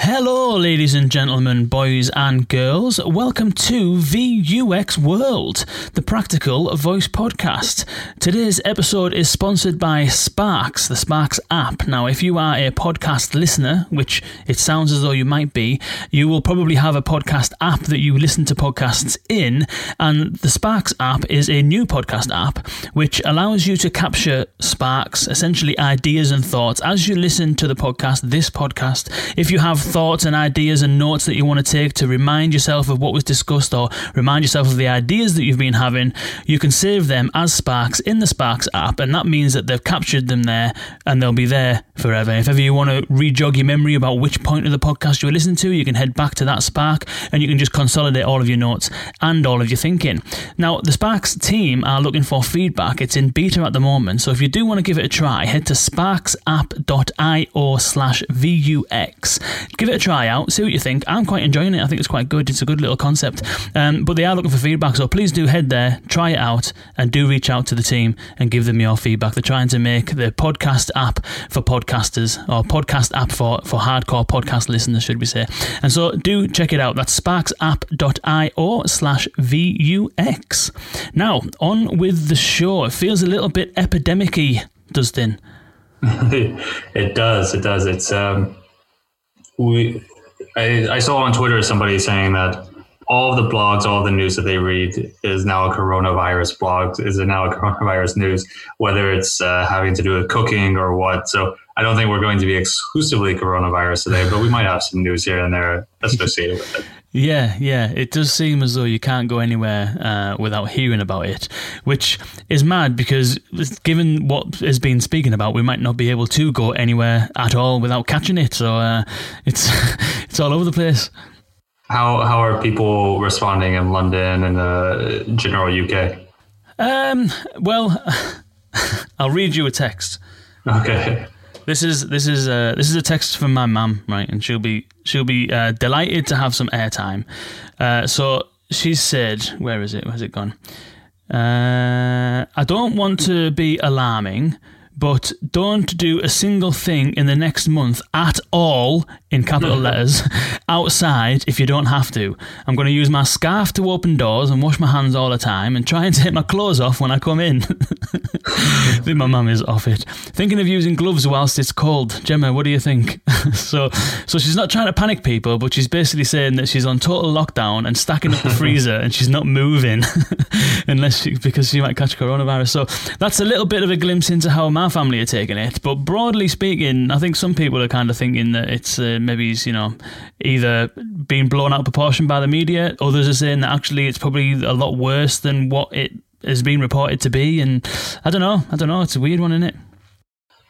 Hello, ladies and gentlemen, boys and girls. Welcome to VUX World, the Practical Voice Podcast. Today's episode is sponsored by Sparks, the Sparks app. Now, if you are a podcast listener, which it sounds as though you might be, you will probably have a podcast app that you listen to podcasts in. And the Sparks app is a new podcast app which allows you to capture sparks, essentially ideas and thoughts, as you listen to the podcast, this podcast. If you have thoughts and ideas and notes that you want to take to remind yourself of what was discussed or remind yourself of the ideas that you've been having, you can save them as Sparks in the Sparks app, and that means that they've captured them there and they'll be there forever. If ever you want to re-jog your memory about which point of the podcast you were listening to, you can head back to that Spark and you can just consolidate all of your notes and all of your thinking. Now, the Sparks team are looking for feedback. It's in beta at the moment, so if you do want to give it a try, head to sparksapp.io slash VUX give it a try out, see what you think. I'm quite enjoying it. I think it's quite good. It's a good little concept. Um, but they are looking for feedback, so please do head there, try it out, and do reach out to the team and give them your feedback. They're trying to make the podcast app for podcasters, or podcast app for, for hardcore podcast listeners, should we say. And so do check it out. That's sparksapp.io slash VUX. Now, on with the show. It feels a little bit epidemic y, Dustin. it does. It does. It's um, we I, I saw on Twitter somebody saying that all the blogs, all the news that they read is now a coronavirus blog, is it now a coronavirus news, whether it's uh, having to do with cooking or what. So I don't think we're going to be exclusively coronavirus today, but we might have some news here and there associated with it. Yeah, yeah. It does seem as though you can't go anywhere uh, without hearing about it, which is mad because given what has been speaking about, we might not be able to go anywhere at all without catching it. So uh, it's it's all over the place. How how are people responding in London and the general UK? Um, well, I'll read you a text. Okay. This is this is uh, this is a text from my mum, right? And she'll be she'll be uh, delighted to have some airtime. Uh, so she said, "Where is it? Where's it gone?" Uh, I don't want to be alarming, but don't do a single thing in the next month at all in capital mm-hmm. letters outside if you don't have to. I'm going to use my scarf to open doors and wash my hands all the time and try and take my clothes off when I come in. I think my mum is off it. Thinking of using gloves whilst it's cold. Gemma, what do you think? so, so she's not trying to panic people, but she's basically saying that she's on total lockdown and stacking up the freezer and she's not moving unless she, because she might catch coronavirus. So that's a little bit of a glimpse into how my family are taking it. But broadly speaking, I think some people are kind of thinking that it's uh, maybe you know either being blown out of proportion by the media. Others are saying that actually it's probably a lot worse than what it has been reported to be. And I don't know. I don't know. It's a weird one, isn't it?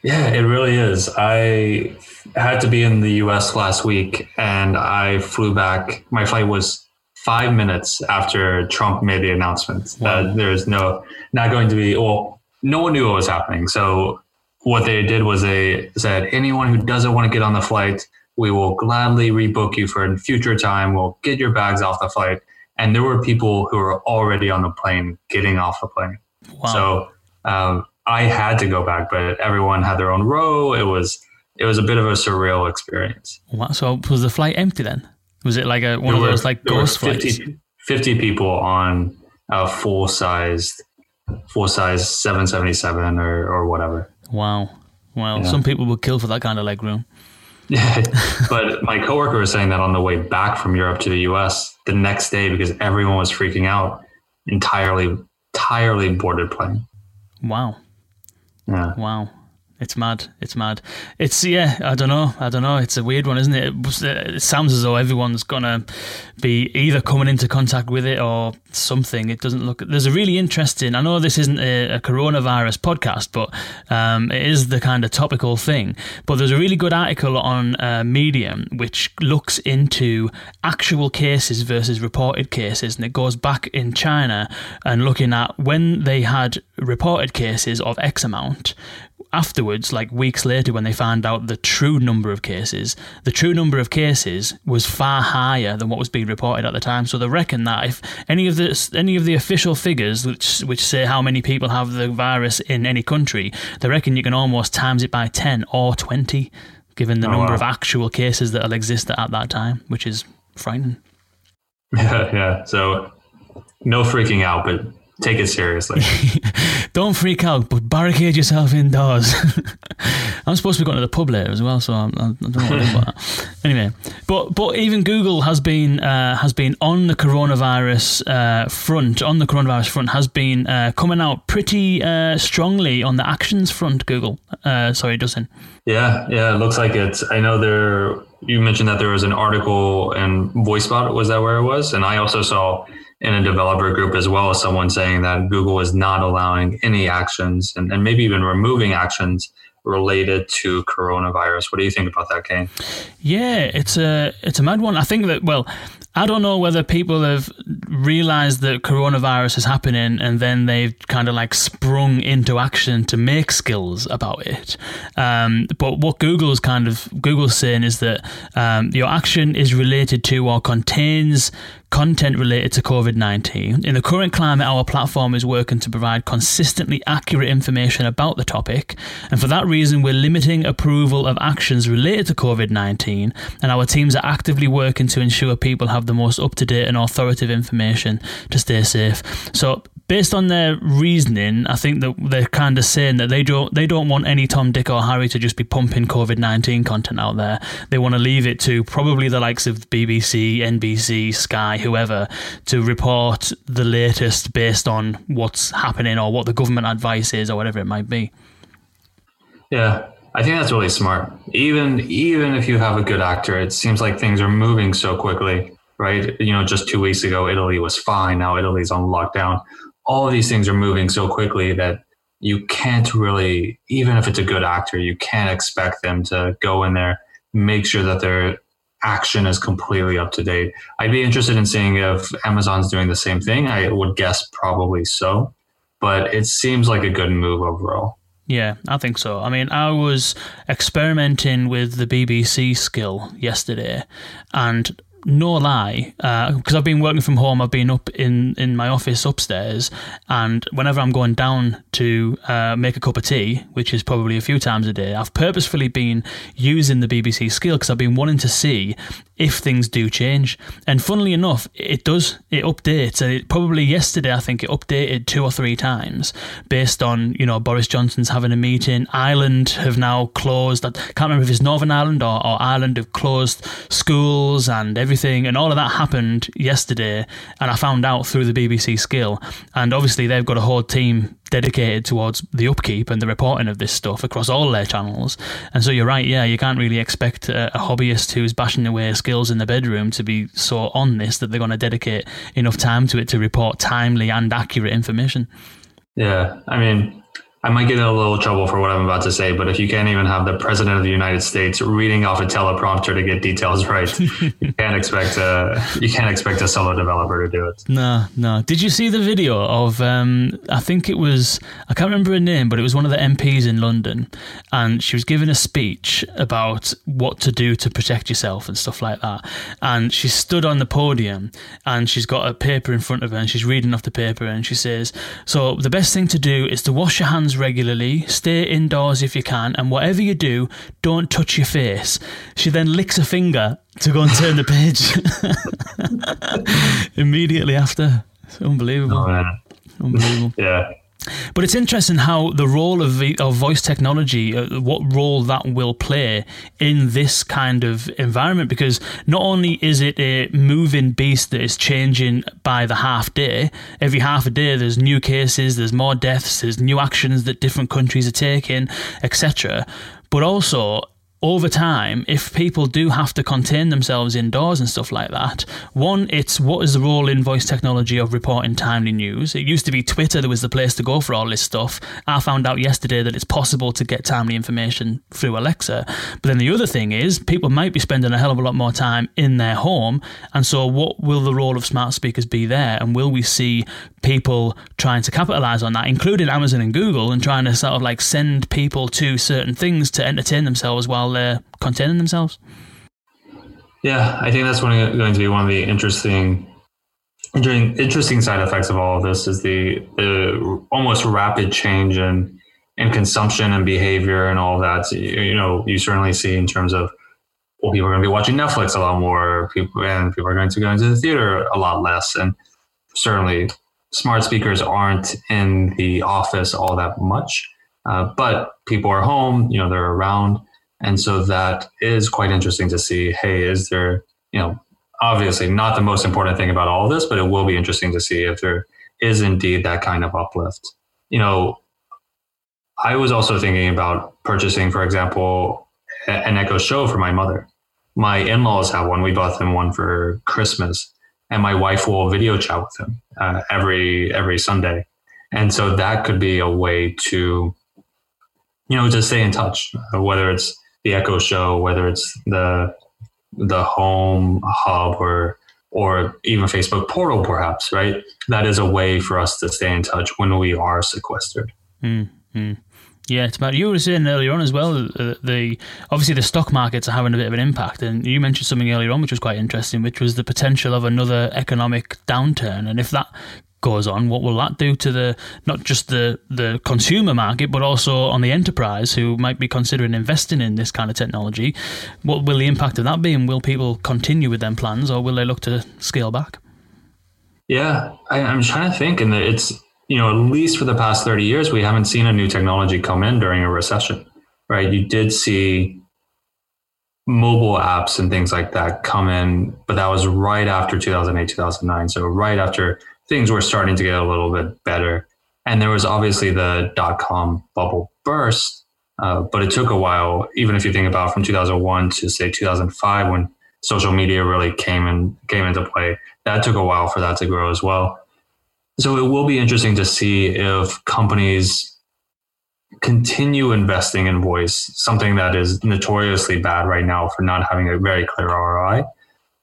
Yeah, it really is. I had to be in the US last week and I flew back. My flight was five minutes after Trump made the announcement wow. that there's no, not going to be, well, no one knew what was happening. So what they did was they said, anyone who doesn't want to get on the flight, we will gladly rebook you for a future time. We'll get your bags off the flight. And there were people who were already on the plane getting off the plane. Wow. So um, I had to go back, but everyone had their own row. It was it was a bit of a surreal experience. Wow. So was the flight empty then? Was it like a one there of were, those like ghost 50, flights? 50 people on a full sized full size 777 or, or whatever. Wow. Wow. Yeah. Some people would kill for that kind of leg room. Yeah, but my coworker was saying that on the way back from Europe to the US the next day because everyone was freaking out, entirely, entirely boarded plane. Wow. Yeah. Wow. It's mad. It's mad. It's yeah. I don't know. I don't know. It's a weird one, isn't it? It uh, sounds as though everyone's gonna be either coming into contact with it or something. It doesn't look. There's a really interesting. I know this isn't a, a coronavirus podcast, but um, it is the kind of topical thing. But there's a really good article on uh, Medium which looks into actual cases versus reported cases, and it goes back in China and looking at when they had reported cases of X amount afterwards, like weeks later, when they found out the true number of cases, the true number of cases was far higher than what was being reported at the time. So they reckon that if any of the any of the official figures, which which say how many people have the virus in any country, they reckon you can almost times it by ten or twenty given the Oh, number wow. of actual cases that'll exist at that time, which is frightening. Yeah, yeah. So no freaking out, but take it seriously. Don't freak out, but barricade yourself indoors. I'm supposed to be going to the pub later as well, so I'm, I don't know what to do about that. Anyway, but but even Google has been uh, has been on the coronavirus uh, front, on the coronavirus front, has been uh, coming out pretty uh, strongly on the actions front. Google, uh, sorry, Dustin. Yeah, yeah, it looks like it. I know there. You mentioned that there was an article in VoiceBot. Was that where it was? And I also saw in a developer group as well as someone saying that Google is not allowing any actions and, and maybe even removing actions related to coronavirus. What do you think about that, Kane? Yeah, it's a it's a mad one. I think that well, I don't know whether people have realized that coronavirus is happening and then they've kind of like sprung into action to make skills about it. Um, but what Google's kind of Google's saying is that um, your action is related to or contains content related to COVID 19. In the current climate, our platform is working to provide consistently accurate information about the topic, and for that reason, we're limiting approval of actions related to COVID 19, and our teams are actively working to ensure people have the most up to date and authoritative information to stay safe. So, based on their reasoning, I think that they're kind of saying that they don't they don't want any Tom, Dick, or Harry to just be pumping COVID nineteen content out there. They want to leave it to probably the likes of BBC, NBC, Sky, whoever, to report the latest based on what's happening or what the government advice is or whatever it might be. Yeah, I think that's really smart. Even even if you have a good actor, it seems like things are moving so quickly, right? You know, just two weeks ago, Italy was fine. Now Italy's on lockdown. All of these things are moving so quickly that you can't really, even if it's a good actor, you can't expect them to go in there, make sure that their action is completely up to date. I'd be interested in seeing if Amazon's doing the same thing. I would guess probably so, but it seems like a good move overall. Yeah, I think so. I mean, I was experimenting with the BBC skill yesterday, and no lie, because I've been working from home, I've been up in, in my office upstairs, and whenever I'm going down to uh, make a cup of tea, which is probably a few times a day, I've purposefully been using the BBC skill because I've been wanting to see if things do change. And funnily enough, it does. It updates. It probably yesterday, I think it updated two or three times based on, you know, Boris Johnson's having a meeting. Ireland have now closed. I can't remember if it's Northern Ireland or, or Ireland have closed schools and everything. And all of that happened yesterday. And I found out through the BBC skill. And obviously, they've got a whole team dedicated towards the upkeep and the reporting of this stuff across all their channels. And so you're right, yeah, you can't really expect a, a hobbyist who's bashing away skills in the bedroom to be so on this that they're going to dedicate enough time to it to report timely and accurate information. Yeah, I mean, I might get in a little trouble for what I'm about to say, but if you can't even have the president of the United States reading off a teleprompter to get details right, you can't expect a you can't expect a solo developer to do it. No, no. Did you see the video of? Um, I think it was. I can't remember her name, but it was one of the MPs in London, and she was giving a speech about what to do to protect yourself and stuff like that. And she stood on the podium, and she's got a paper in front of her, and she's reading off the paper, and she says, "So the best thing to do is to wash your hands regularly, stay indoors if you can, and whatever you do, don't touch your face." She then licks a finger to go and turn the page immediately after. It's unbelievable. Oh. Unbelievable. Yeah, But it's interesting how the role of, of voice technology, uh, what role that will play in this kind of environment, because not only is it a moving beast that is changing by the half day, every half a day there's new cases, there's more deaths, there's new actions that different countries are taking, etc. But also, over time, if people do have to contain themselves indoors and stuff like that, one, it's what is the role in voice technology of reporting timely news? It used to be Twitter that was the place to go for all this stuff. I found out yesterday that it's possible to get timely information through Alexa. But then the other thing is, people might be spending a hell of a lot more time in their home. And so, what will the role of smart speakers be there? And will we see people trying to capitalize on that, including Amazon and Google, and trying to sort of like send people to certain things to entertain themselves while they're containing themselves? yeah. I think that's going to be one of the interesting. Interesting side effects of all of this is the, the almost rapid change in in consumption and behavior and all that. You, you know, you certainly see in terms of well, people are going to be watching Netflix a lot more, people and people are going to go into the theater a lot less, and certainly smart speakers aren't in the office all that much. Uh, but people are home, you know, they're around, and so that is quite interesting to see. Hey, is there, you know, obviously not the most important thing about all of this, but it will be interesting to see if there is indeed that kind of uplift. You know, I was also thinking about purchasing, for example, an Echo Show for my mother. My in laws have one. We bought them one for Christmas, and my wife will video chat with them uh, every every Sunday, and so that could be a way to, you know, just stay in touch. Whether it's the Echo Show, whether it's the the Home Hub, or or even Facebook Portal, perhaps. Right, that is a way for us to stay in touch when we are sequestered. Mm-hmm. Yeah, it's about you were saying earlier on as well. Uh, the obviously the stock markets are having a bit of an impact, and you mentioned something earlier on which was quite interesting, which was the potential of another economic downturn. And if that goes on, what will that do to the not just the the consumer market, but also on the enterprise who might be considering investing in this kind of technology? What will the impact of that be, and will people continue with their plans, or will they look to scale back? Yeah, I, am trying to think, and it's you know, at least for the past 30 years, we haven't seen a new technology come in during a recession, right? You did see mobile apps and things like that come in, but that was right after 2008, 2009. So right after things were starting to get a little bit better. And there was obviously the dot com bubble burst, uh, but it took a while, even if you think about from 2001 to say 2005 when social media really came in, came into play, that took a while for that to grow as well. So it will be interesting to see if companies continue investing in voice, something that is notoriously bad right now for not having a very clear ROI,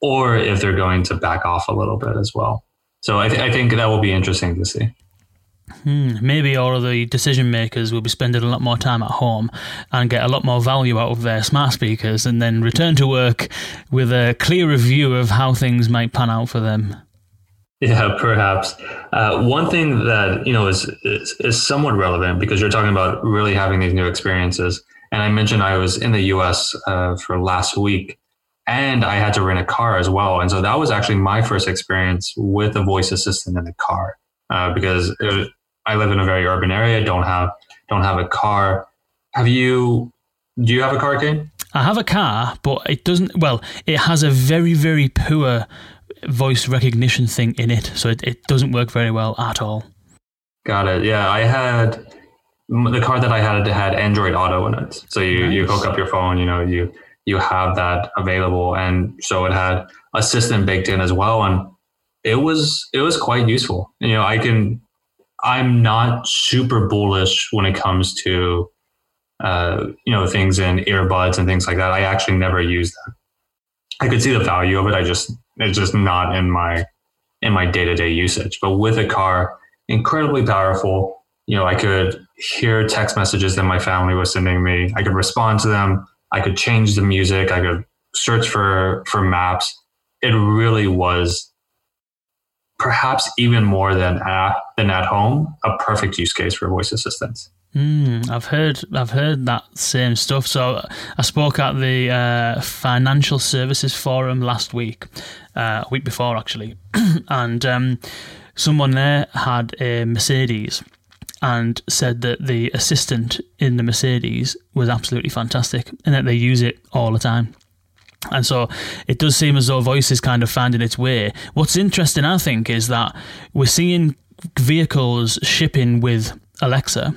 or if they're going to back off a little bit as well. So I, th- I think that will be interesting to see. Hmm, maybe all of the decision makers will be spending a lot more time at home and get a lot more value out of their smart speakers and then return to work with a clearer view of how things might pan out for them. Yeah, perhaps. Uh, one thing that you know is, is, is somewhat relevant because you're talking about really having these new experiences. And I mentioned I was in the U.S. Uh, for last week, and I had to rent a car as well. And so that was actually my first experience with a voice assistant in the car uh, because it, I live in a very urban area. Don't have don't have a car. Have you? Do you have a car, Kane? I have a car, but it doesn't. Well, it has a very very poor voice recognition thing in it, so it, it doesn't work very well at all. Got it. Yeah, I had the car that I had had Android Auto in it. So you, nice. you hook up your phone, you know, you you have that available, and so it had assistant baked in as well, and it was it was quite useful. You know, I can. I'm not super bullish when it comes to uh, you know things in earbuds and things like that. I actually never use that. I could see the value of it. I just it's just not in my in my day to day usage. But with a car, incredibly powerful. You know, I could hear text messages that my family was sending me. I could respond to them. I could change the music. I could search for for maps. It really was perhaps even more than at, than at home a perfect use case for voice assistants. Mm, I've heard I've heard that same stuff. So I spoke at the uh, Financial Services Forum last week, uh, a week before actually, and um, someone there had a Mercedes and said that the assistant in the Mercedes was absolutely fantastic and that they use it all the time. And so it does seem as though voice is kind of finding its way. What's interesting, I think, is that we're seeing vehicles shipping with Alexa,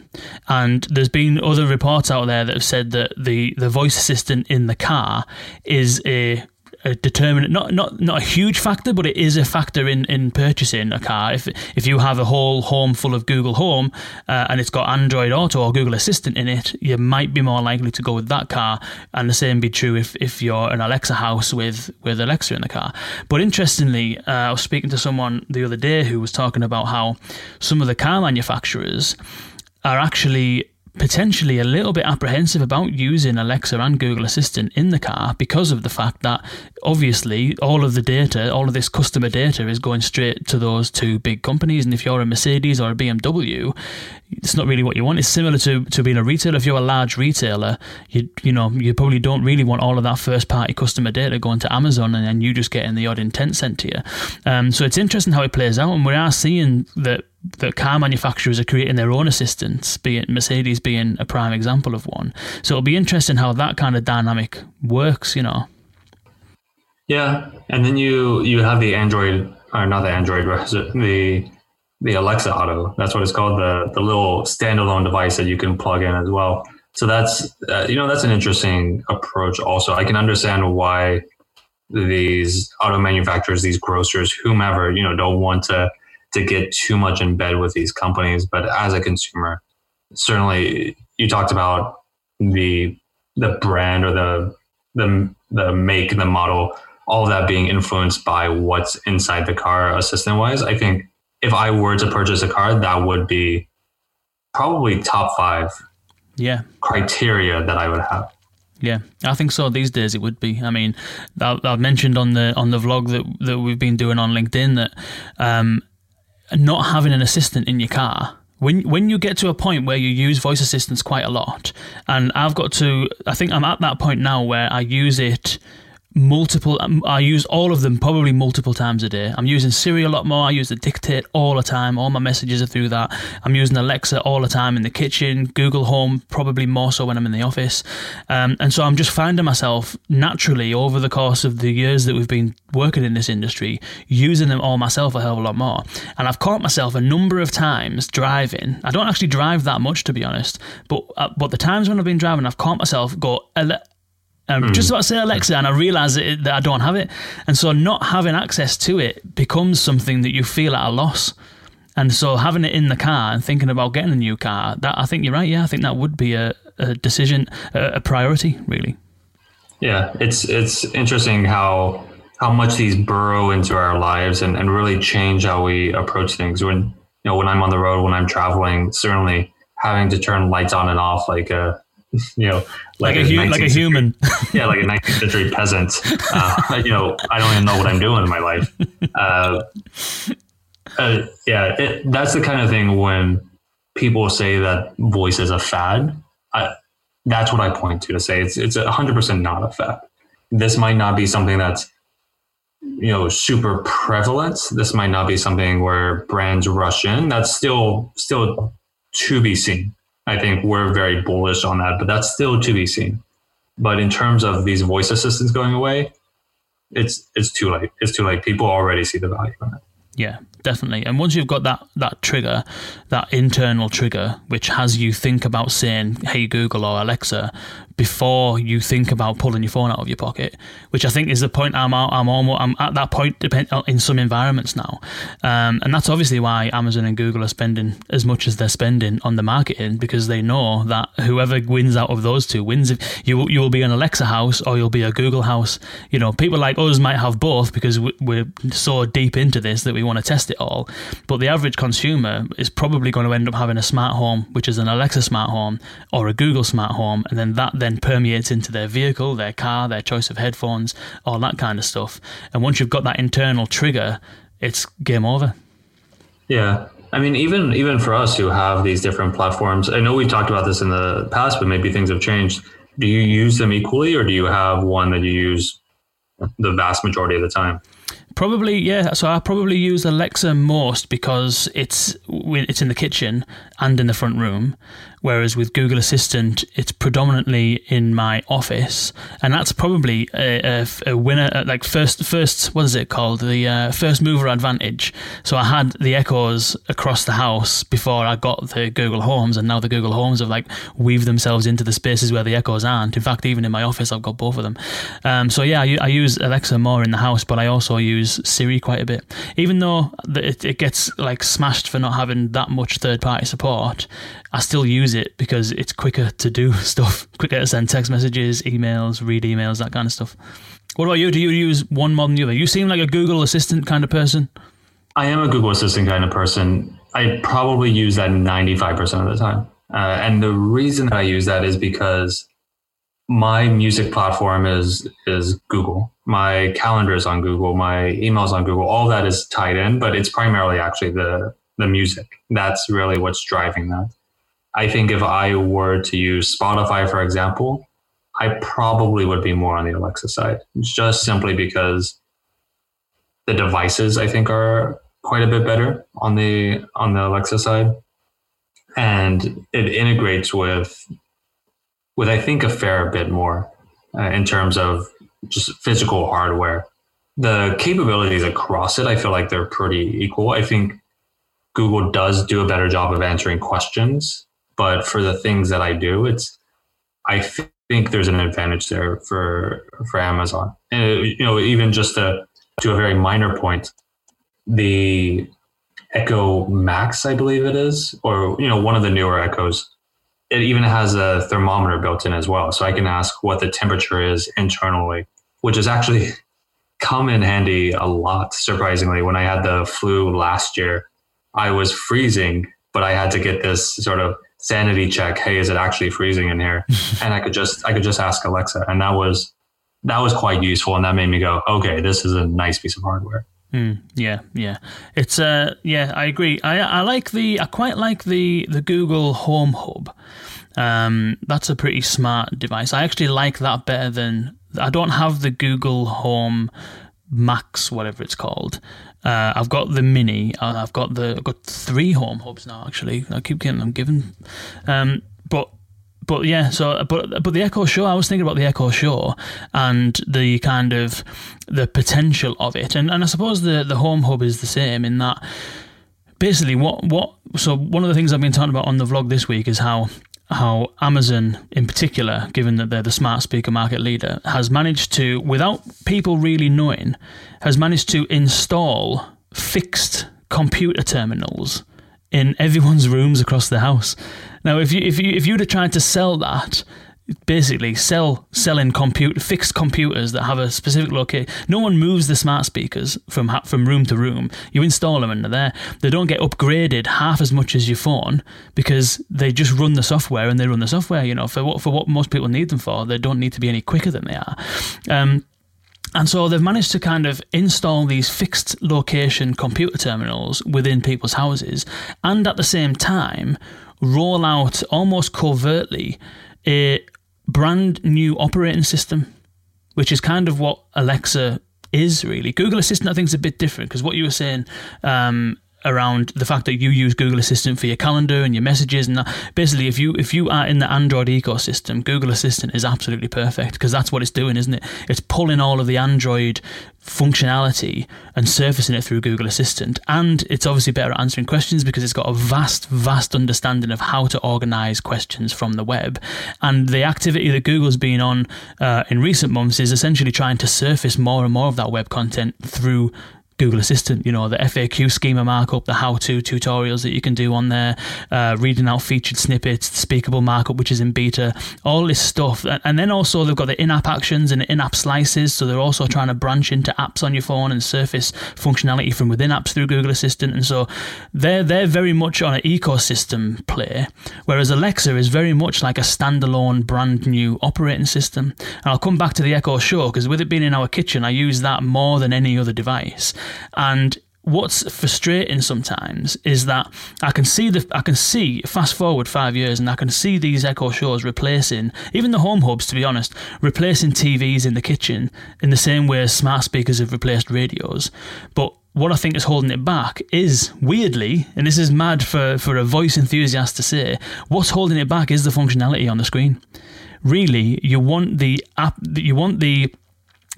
and there's been other reports out there that have said that the the voice assistant in the car is a a determinant, not not not a huge factor, but it is a factor in, in purchasing a car. If if you have a whole home full of Google Home uh, and it's got Android Auto or Google Assistant in it, you might be more likely to go with that car. And the same be true if, if you're an Alexa house with with Alexa in the car. But interestingly, uh, I was speaking to someone the other day who was talking about how some of the car manufacturers are actually potentially a little bit apprehensive about using Alexa and Google Assistant in the car because of the fact that obviously all of the data, all of this customer data is going straight to those two big companies. And if you're a Mercedes or a BMW, it's not really what you want. It's similar to, to being a retailer. If you're a large retailer, you you know you probably don't really want all of that first party customer data going to Amazon and then you just getting the odd intent sent to you. Um, so it's interesting how it plays out, and we are seeing that that car manufacturers are creating their own assistants, be it Mercedes being a prime example of one. So it'll be interesting how that kind of dynamic works, you know. Yeah, and then you you have the Android or not the Android, the the Alexa Auto. That's what it's called. The the little standalone device that you can plug in as well. So that's uh, you know that's an interesting approach. Also, I can understand why these auto manufacturers, these grocers, whomever you know, don't want to to get too much in bed with these companies. But as a consumer, certainly you talked about the the brand or the the the make, and the model, all of that being influenced by what's inside the car assistant wise. I think if I were to purchase a car, that would be probably top five yeah criteria that I would have. Yeah, I think so. These days it would be. I mean, I've mentioned on the on the vlog that that we've been doing on LinkedIn that um, not having an assistant in your car. When when you get to a point where you use voice assistants quite a lot, and I've got to, I think I'm at that point now where I use it multiple um, i use all of them probably multiple times a day. I'm using siri a lot more. I use the dictate all the time. All my messages are through that. I'm using alexa all the time in the kitchen google home probably more so when i'm in the office. Um, and so i'm just finding myself naturally over the course of the years that we've been working in this industry using them all myself a hell of a lot more. And i've caught myself a number of times driving. I don't actually drive that much to be honest but uh, but the times when i've been driving i've caught myself go I'm mm. just about to say Alexa, and I realise that, that I don't have it. And so, not having access to it becomes something that you feel at a loss. And so, having it in the car and thinking about getting a new car, that I think you're right. Yeah, I think that would be a, a decision, a, a priority, really. Yeah, it's it's interesting how how much these burrow into our lives and, and really change how we approach things. When you know, when I'm on the road, when I'm traveling, certainly having to turn lights on and off like a you know, like, like a, a like a human. yeah, like a 19th century peasant. Uh, you know, I don't even know what I'm doing in my life. Uh, uh, yeah, it, that's the kind of thing when people say that voice is a fad. I, that's what I point to to say it's it's 100% not a fad. This might not be something that's you know super prevalent. This might not be something where brands rush in. That's still still to be seen. I think we're very bullish on that, but that's still to be seen. But in terms of these voice assistants going away, it's it's too late. It's too late. People already see the value in it. Yeah, definitely. And once you've got that that trigger, that internal trigger, which has you think about saying, "Hey Google" or Alexa, before you think about pulling your phone out of your pocket, which I think is the point I'm I'm almost I'm at that point in some environments now, um, and that's obviously why Amazon and Google are spending as much as they're spending on the marketing because they know that whoever wins out of those two wins. If you you will be an Alexa house or you'll be a Google house. You know, people like us might have both because we're so deep into this that we want to test it all. But the average consumer is probably going to end up having a smart home, which is an Alexa smart home or a Google smart home, and then that then permeates into their vehicle, their car, their choice of headphones, all that kind of stuff. And once you've got that internal trigger, it's game over. Yeah. I mean, even even for us who have these different platforms, I know we've talked about this in the past, but maybe things have changed. Do you use them equally, or do you have one that you use the vast majority of the time? Probably, yeah. So I probably use Alexa most because it's it's in the kitchen and in the front room, whereas with Google Assistant, it's predominantly in my office, and that's probably a, a, a winner. Uh, like first, first, what is it called? The uh, first mover advantage. So I had the Echoes across the house before I got the Google Homes, and now the Google Homes have like weaved themselves into the spaces where the Echoes aren't. In fact, even in my office, I've got both of them. Um, so yeah, I, I use Alexa more in the house, but I also use Siri quite a bit, even though it, it gets like smashed for not having that much third party support. I still use it because it's quicker to do stuff, quicker to send text messages, emails, read emails, that kind of stuff. What about you? Do you use one more than the other? You seem like a Google Assistant kind of person. I am a Google Assistant kind of person. I probably use that 95% of the time. Uh, and the reason that I use that is because my music platform is is Google. My calendar is on Google. My emails on Google. All that is tied in, but it's primarily actually the the music. That's really what's driving that. I think if I were to use Spotify, for example, I probably would be more on the Alexa side, just simply because the devices I think are quite a bit better on the on the Alexa side, and it integrates with with I think a fair bit more uh, in terms of just physical hardware. The capabilities across it, I feel like they're pretty equal. I think Google does do a better job of answering questions, but for the things that I do, it's I think there's an advantage there for for Amazon. And you know, even just to to a very minor point, the Echo Max, I believe it is, or you know, one of the newer Echoes, it even has a thermometer built in as well, so I can ask what the temperature is internally, which has actually come in handy a lot. Surprisingly, when I had the flu last year, I was freezing, but I had to get this sort of sanity check. Hey, is it actually freezing in here? and I could just I could just ask Alexa, and that was that was quite useful, and that made me go, okay, this is a nice piece of hardware. Mm, yeah, yeah. It's uh yeah, I agree. I I like the I quite like the the Google Home Hub. Um that's a pretty smart device. I actually like that better than I don't have the Google Home Max whatever it's called. Uh, I've got the mini. I've got the I've got three home hubs now. Actually, I keep getting them given. Um, but but yeah, so but but the Echo Show, I was thinking about the Echo Show and the kind of the potential of it, and and I suppose the the Home Hub is the same in that basically what what so one of the things I've been talking about on the vlog this week is how how Amazon, in particular, given that they're the smart speaker market leader, has managed to, without people really knowing, has managed to install fixed computer terminals in everyone's rooms across the house. Now, if you if you if you'd have tried to sell that, basically sell selling compute fixed computers that have a specific location. No one moves the smart speakers from from room to room. You install them and they're there. They don't get upgraded half as much as your phone because they just run the software and they run the software. You know, for what for what most people need them for, they don't need to be any quicker than they are. Um, and so they've managed to kind of install these fixed location computer terminals within people's houses and at the same time roll out almost covertly a brand new operating system, which is kind of what Alexa is really. Google Assistant, I think, is a bit different because what you were saying um, around the fact that you use Google Assistant for your calendar and your messages and that. Basically, if you if you are in the Android ecosystem, Google Assistant is absolutely perfect because that's what it's doing, isn't it? It's pulling all of the Android functionality and surfacing it through Google Assistant, and it's obviously better at answering questions because it's got a vast, vast understanding of how to organize questions from the web. And the activity that Google's been on uh, in recent months is essentially trying to surface more and more of that web content through Google Assistant, you know, the FAQ schema markup, the how to tutorials that you can do on there, uh, reading out featured snippets, the speakable markup, which is in beta, all this stuff. And then also they've got the in app actions and in app slices. So they're also trying to branch into apps on your phone and surface functionality from within apps through Google Assistant. And so they're, they're very much on an ecosystem play, whereas Alexa is very much like a standalone brand new operating system. And I'll come back to the Echo Show because with it being in our kitchen, I use that more than any other device. And what's frustrating sometimes is that I can see the I can see fast forward five years and I can see these Echo shows replacing even the home hubs to be honest replacing TVs in the kitchen in the same way as smart speakers have replaced radios but what I think is holding it back is weirdly, and this is mad for, for a voice enthusiast to say, what's holding it back is the functionality on the screen. Really, you want the app, you want the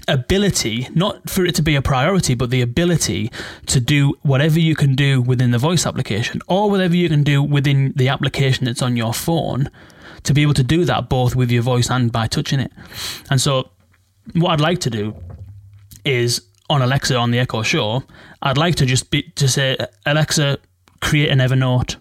ability, not for it to be a priority, but the ability to do whatever you can do within the voice application or whatever you can do within the application that's on your phone to be able to do that both with your voice and by touching it. And so, what I'd like to do is on Alexa on the Echo Show, I'd like to just be to say, Alexa, create an Evernote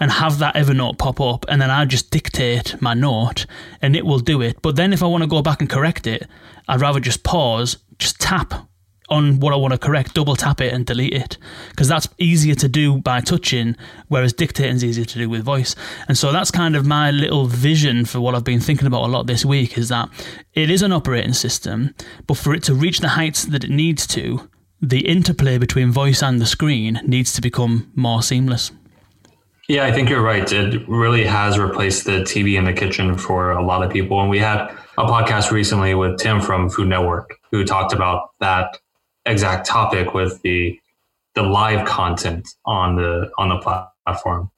and have that Evernote pop up, and then I just dictate my note, and it will do it. But then if I want to go back and correct it, I'd rather just pause, just tap on what I want to correct, double tap it and delete it because that's easier to do by touching, whereas dictating is easier to do with voice. And so that's kind of my little vision for what I've been thinking about a lot this week is that it is an operating system, but for it to reach the heights that it needs to, the interplay between voice and the screen needs to become more seamless. Yeah, I think you're right. It really has replaced the TV in the kitchen for a lot of people. And we had a podcast recently with Tim from Food Network who talked about that exact topic with the the live content on the on the platform.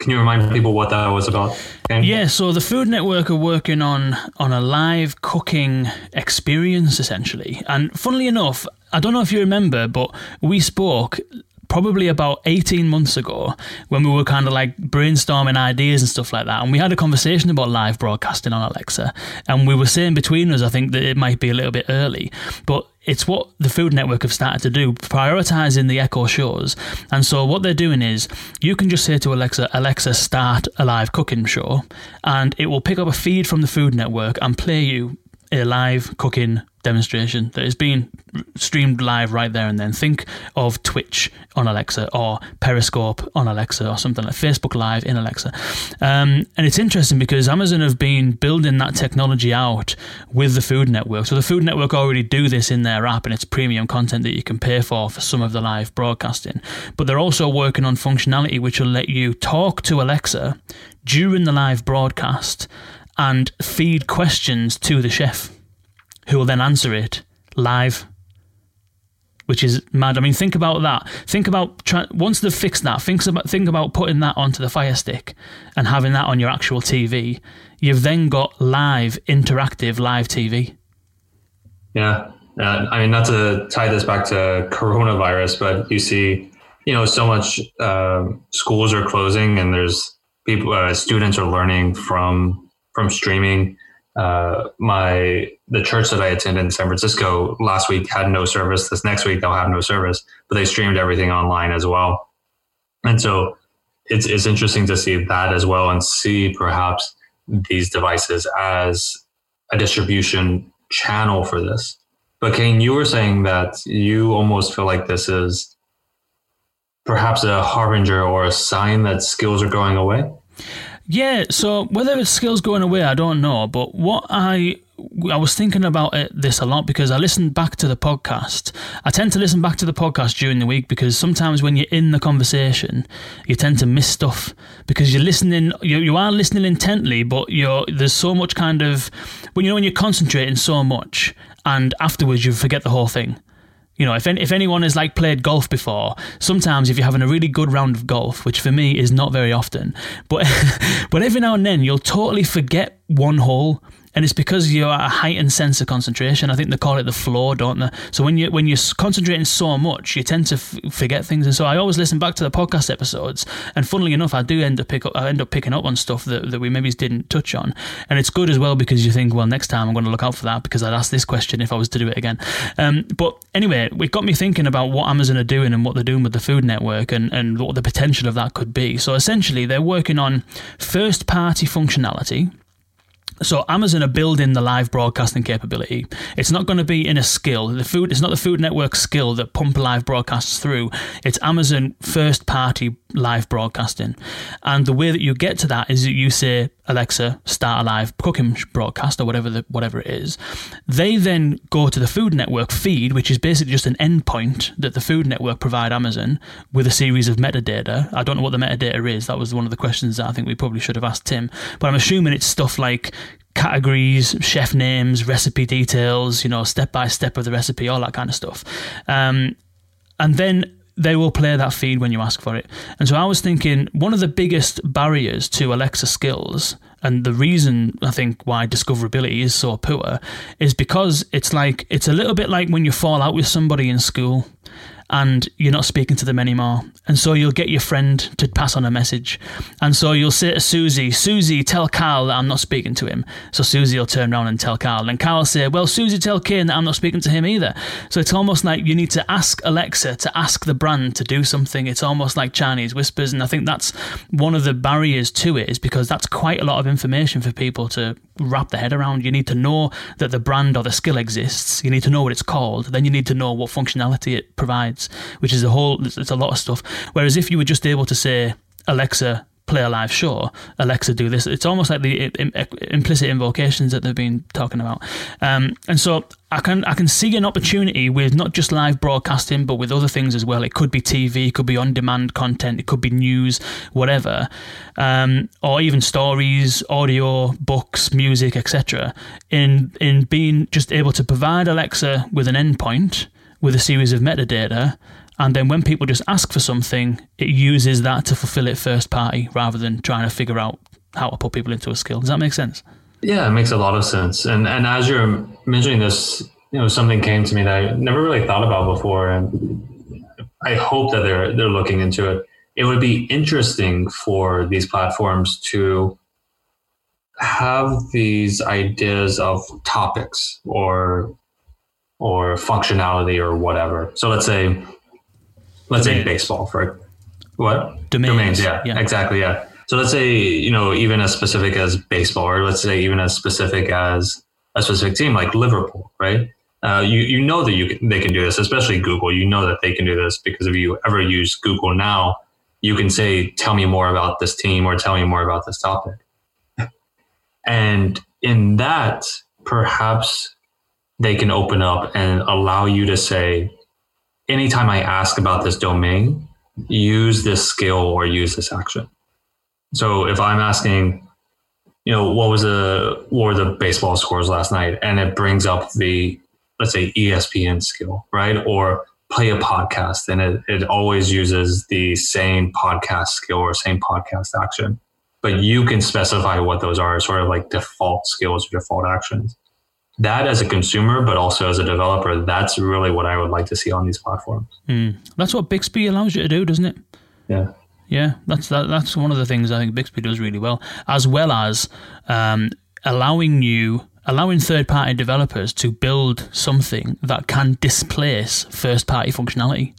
Can you remind people what that was about? Yeah, so the Food Network are working on on a live cooking experience essentially. And funnily enough, I don't know if you remember, but we spoke probably about 18 months ago when we were kind of like brainstorming ideas and stuff like that. And we had a conversation about live broadcasting on Alexa. And we were saying between us, I think that it might be a little bit early. But it's what the Food Network have started to do, prioritizing the Echo shows. And so what they're doing is you can just say to Alexa, Alexa, start a live cooking show, and it will pick up a feed from the Food Network and play you a live cooking demonstration that is being streamed live right there and then. Think of Twitch on Alexa or Periscope on Alexa or something like Facebook Live in Alexa. Um, and it's interesting because Amazon have been building that technology out with the Food Network. So the Food Network already do this in their app and it's premium content that you can pay for for some of the live broadcasting. But they're also working on functionality which will let you talk to Alexa during the live broadcast and feed questions to the chef who will then answer it live which is mad. I mean, think about that. Think about try, once they've fixed that. Think about think about putting that onto the Fire Stick and having that on your actual TV. You've then got live, interactive live TV. Yeah, uh, I mean, not to tie this back to coronavirus, but you see, you know, so much uh, schools are closing, and there's people, uh, students are learning from from streaming uh, my the church that I attend in San Francisco last week had no service. This next week they'll have no service, but they streamed everything online as well. And so it's it's interesting to see that as well and see perhaps these devices as a distribution channel for this. But Kane, you were saying that you almost feel like this is perhaps a harbinger or a sign that skills are going away. Yeah, so whether it's skills going away, I don't know. But what I I was thinking about it, this a lot because I listened back to the podcast. I tend to listen back to the podcast during the week because sometimes when you're in the conversation, you tend to miss stuff because you're listening. You, you are listening intently, but you're there's so much kind of when you know when you're concentrating so much, and afterwards you forget the whole thing. You know, if if anyone has like played golf before, sometimes if you're having a really good round of golf, which for me is not very often, but but every now and then you'll totally forget one hole and it's because you're at a heightened sense of concentration. I think they call it the flow, don't they? So when you when you're concentrating so much, you tend to f- forget things. And so I always listen back to the podcast episodes, and funnily enough, I do end up pick up I end up picking up on stuff that, that we maybe didn't touch on, and it's good as well because you think, well, next time I'm going to look out for that because I'd ask this question if I was to do it again. Um, but anyway, it got me thinking about what Amazon are doing and what they're doing with the Food Network and and what the potential of that could be. So essentially, they're working on first party functionality so Amazon are building the live broadcasting capability. It's not going to be in a skill. The food it's not the Food Network skill that pump live broadcasts through. It's Amazon first party live broadcasting. And the way that you get to that is that you say Alexa start a live cooking broadcast or whatever the, whatever it is. They then go to the Food Network feed, which is basically just an endpoint that the Food Network provide Amazon with a series of metadata. I don't know what the metadata is. That was one of the questions that I think we probably should have asked Tim. But I'm assuming it's stuff like categories, chef names, recipe details, you know, step by step of the recipe, all that kind of stuff. Um, and then they will play that feed when you ask for it. And so I was thinking one of the biggest barriers to Alexa skills, and the reason I think why discoverability is so poor, is because it's like it's a little bit like when you fall out with somebody in school and you're not speaking to them anymore. And so you'll get your friend to pass on a message. And so you'll say to Susie, Susie, tell Carl that I'm not speaking to him. So Susie will turn around and tell Carl. And Carl will say, Well, Susie, tell Kane that I'm not speaking to him either. So it's almost like you need to ask Alexa to ask the brand to do something. It's almost like Chinese whispers. And I think that's one of the barriers to it is because that's quite a lot of information for people to wrap their head around. You need to know that the brand or the skill exists. You need to know what it's called. Then you need to know what functionality it provides, which is a whole. It's a lot of stuff. Whereas if you were just able to say Alexa, play a live show, Alexa, do this. It's almost like the implicit invocations that they've been talking about. Um, and so I can I can see an opportunity with not just live broadcasting, but with other things as well. It could be TV, it could be on-demand content, it could be news, whatever, um, or even stories, audio, books, music, etc. In in being just able to provide Alexa with an endpoint with a series of metadata and then when people just ask for something, it uses that to fulfill it first party rather than trying to figure out how to put people into a skill. Does that make sense? Yeah, it makes a lot of sense. And and as you're mentioning this, you know, something came to me that I never really thought about before, and I hope that they're they're looking into it. It would be interesting for these platforms to have these ideas of topics or or functionality or whatever. So let's say let's Domains. say baseball for what? Domains, domains yeah, yeah, exactly yeah. So let's say you know even as specific as baseball or let's say even as specific as a specific team like liverpool right? Uh, you you know that you can, they can do this especially google. You know that they can do this because if you ever use google now you can say tell me more about this team or tell me more about this topic. And in that perhaps they can open up and allow you to say anytime I ask about this domain, use this skill or use this action. So if I'm asking, you know, what was the what were the baseball scores last night, and it brings up the let's say ESPN skill, right? Or play a podcast, and it, it always uses the same podcast skill or same podcast action. But you can specify what those are, sort of like default skills or default actions that as a consumer, but also as a developer, that's really what I would like to see on these platforms. Mm. That's what Bixby allows you to do, doesn't it? Yeah. Yeah, that's that, that's one of the things I think Bixby does really well, as well as um, allowing you allowing third party developers to build something that can displace first party functionality.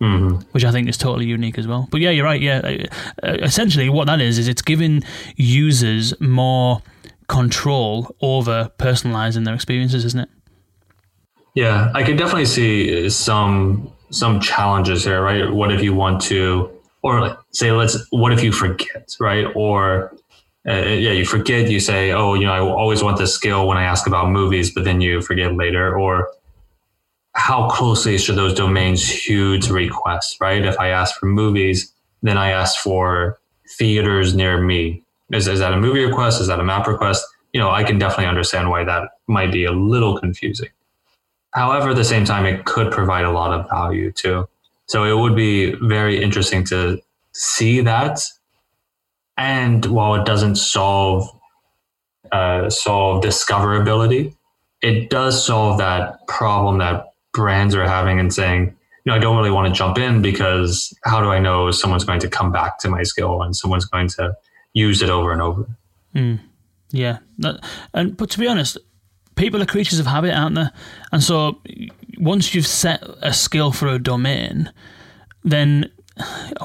Mm-hmm. Which I think is totally unique as well. But yeah, you're right. Yeah, uh, essentially, what that is is it's giving users more control over personalizing their experiences, isn't it? Yeah, I can definitely see some some challenges here, right? What if you want to, or say, let's, what if you forget, right? Or uh, yeah, you forget. You say, oh, you know, I always want this skill when I ask about movies, but then you forget later. Or how closely should those domains hew to requests, right? If I ask for movies, then I ask for theaters near me, is, is that a movie request? Is that a map request? You know, I can definitely understand why that might be a little confusing. However, at the same time, it could provide a lot of value too. So it would be very interesting to see that. And while it doesn't solve uh, solve discoverability, it does solve that problem that brands are having and saying, you know, I don't really want to jump in because how do I know someone's going to come back to my skill and someone's going to use it over and over. Mm. Yeah, and but to be honest, people are creatures of habit, aren't they? And so once you've set a skill for a domain, then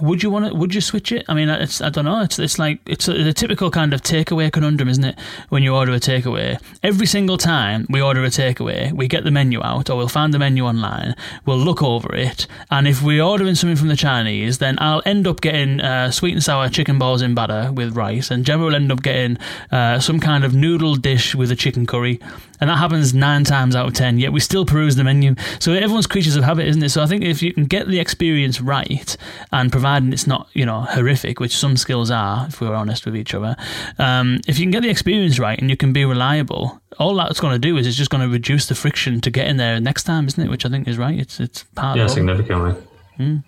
would you want to? Would you switch it? I mean, it's I don't know. It's it's like it's a, typical kind of takeaway conundrum, isn't it? When you order a takeaway, every single time we order a takeaway, we get the menu out, or we'll find the menu online. We'll look over it, and if we're ordering something from the Chinese, then I'll end up getting uh, sweet and sour chicken balls in batter with rice, and Gemma will end up getting uh, some kind of noodle dish with a chicken curry, and that happens nine times out of ten. Yet we still peruse the menu. So everyone's creatures of habit, isn't it? So I think if you can get the experience right and providing it's not you know horrific, which some skills are, if we're honest with each other, um, if you can get the experience right and you can be reliable, all that's going to do is it's just going to reduce the friction to getting there next time, isn't it? Which I think is right. It's it's part. Yeah, significantly. Mm.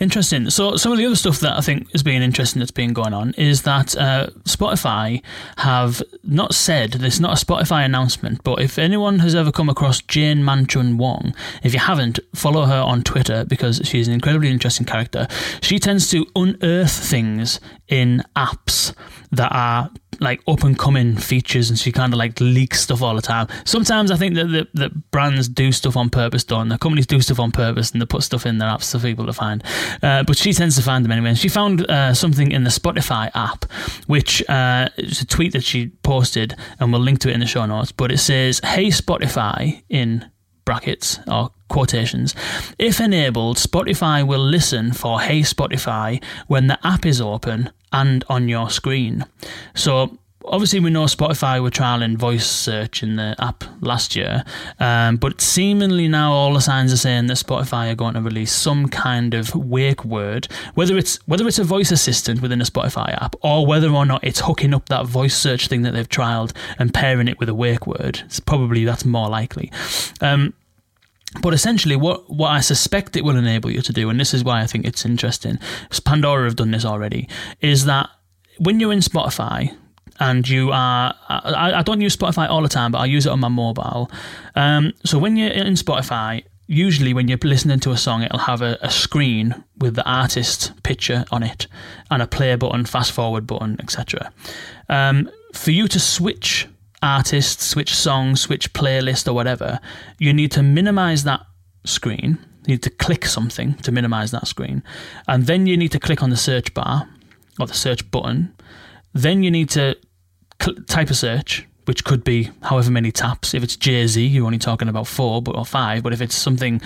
Interesting. So, some of the other stuff that I think is being interesting that's been going on is that uh, Spotify have not said this, not a Spotify announcement, but if anyone has ever come across Jane Manchun Wong, if you haven't, follow her on Twitter because she's an incredibly interesting character. She tends to unearth things in apps that are like up and coming features, and she kind of like leaks stuff all the time. Sometimes I think that, that that brands do stuff on purpose, don't the companies do stuff on purpose, and they put stuff in their apps for people to find. Uh, but she tends to find them anyway. And she found uh, something in the Spotify app, which uh, is a tweet that she posted, and we'll link to it in the show notes. But it says, "Hey Spotify" in brackets or quotations. If enabled, Spotify will listen for Hey Spotify when the app is open and on your screen. So obviously we know Spotify were trialing voice search in the app last year, um, but seemingly now all the signs are saying that Spotify are going to release some kind of wake word, whether it's whether it's a voice assistant within a Spotify app or whether or not it's hooking up that voice search thing that they've trialed and pairing it with a wake word. It's probably that's more likely. Um, but essentially, what, what I suspect it will enable you to do, and this is why I think it's interesting, Pandora have done this already, is that when you're in Spotify and you are, I, I don't use Spotify all the time, but I use it on my mobile. Um, so when you're in Spotify, usually when you're listening to a song, it'll have a, a, screen with the artist picture on it and a play button, fast forward button, etc. Um, for you to switch artists switch songs switch playlist, or whatever, you need to minimize that screen. You need to click something to minimize that screen. And then you need to click on the search bar or the search button. Then you need to type a search, which could be however many taps. If it's Jay Z, you're only talking about four but, or five. But if it's something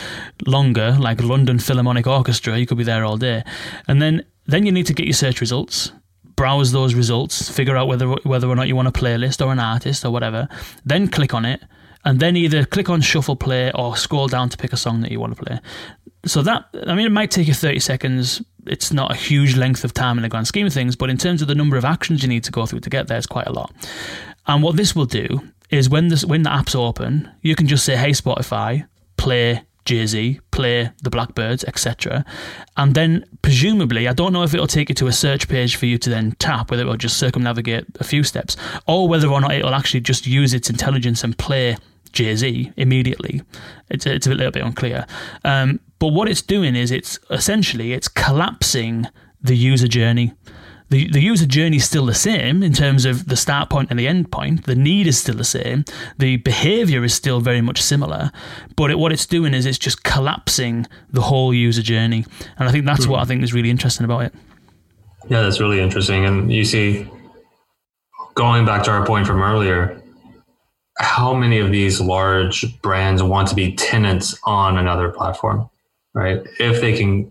longer, like London Philharmonic Orchestra, you could be there all day. And then, then you need to get your search results browse those results, figure out whether whether or not you want a playlist or an artist or whatever, then click on it, and then either click on shuffle play or scroll down to pick a song that you want to play. So that I mean, it might take you thirty seconds. It's not a huge length of time in the grand scheme of things, but in terms of the number of actions you need to go through to get there, it's quite a lot. And what this will do is when this when the app's open, you can just say, "Hey Spotify, play Jay Z, play the Blackbirds, etc. And then presumably, I don't know if it'll take you to a search page for you to then tap, whether it'll just circumnavigate a few steps, or whether or not it'll actually just use its intelligence and play Jay Z immediately. It's, it's a little bit unclear. Um, but what it's doing is it's essentially it's collapsing the user journey the, the user journey is still the same in terms of the start point and the end point. The need is still the same. The behavior is still very much similar. But it, what it's doing is it's just collapsing the whole user journey. And I think that's what I think is really interesting about it. Yeah, that's really interesting. And you see, going back to our point from earlier, how many of these large brands want to be tenants on another platform, right? If they can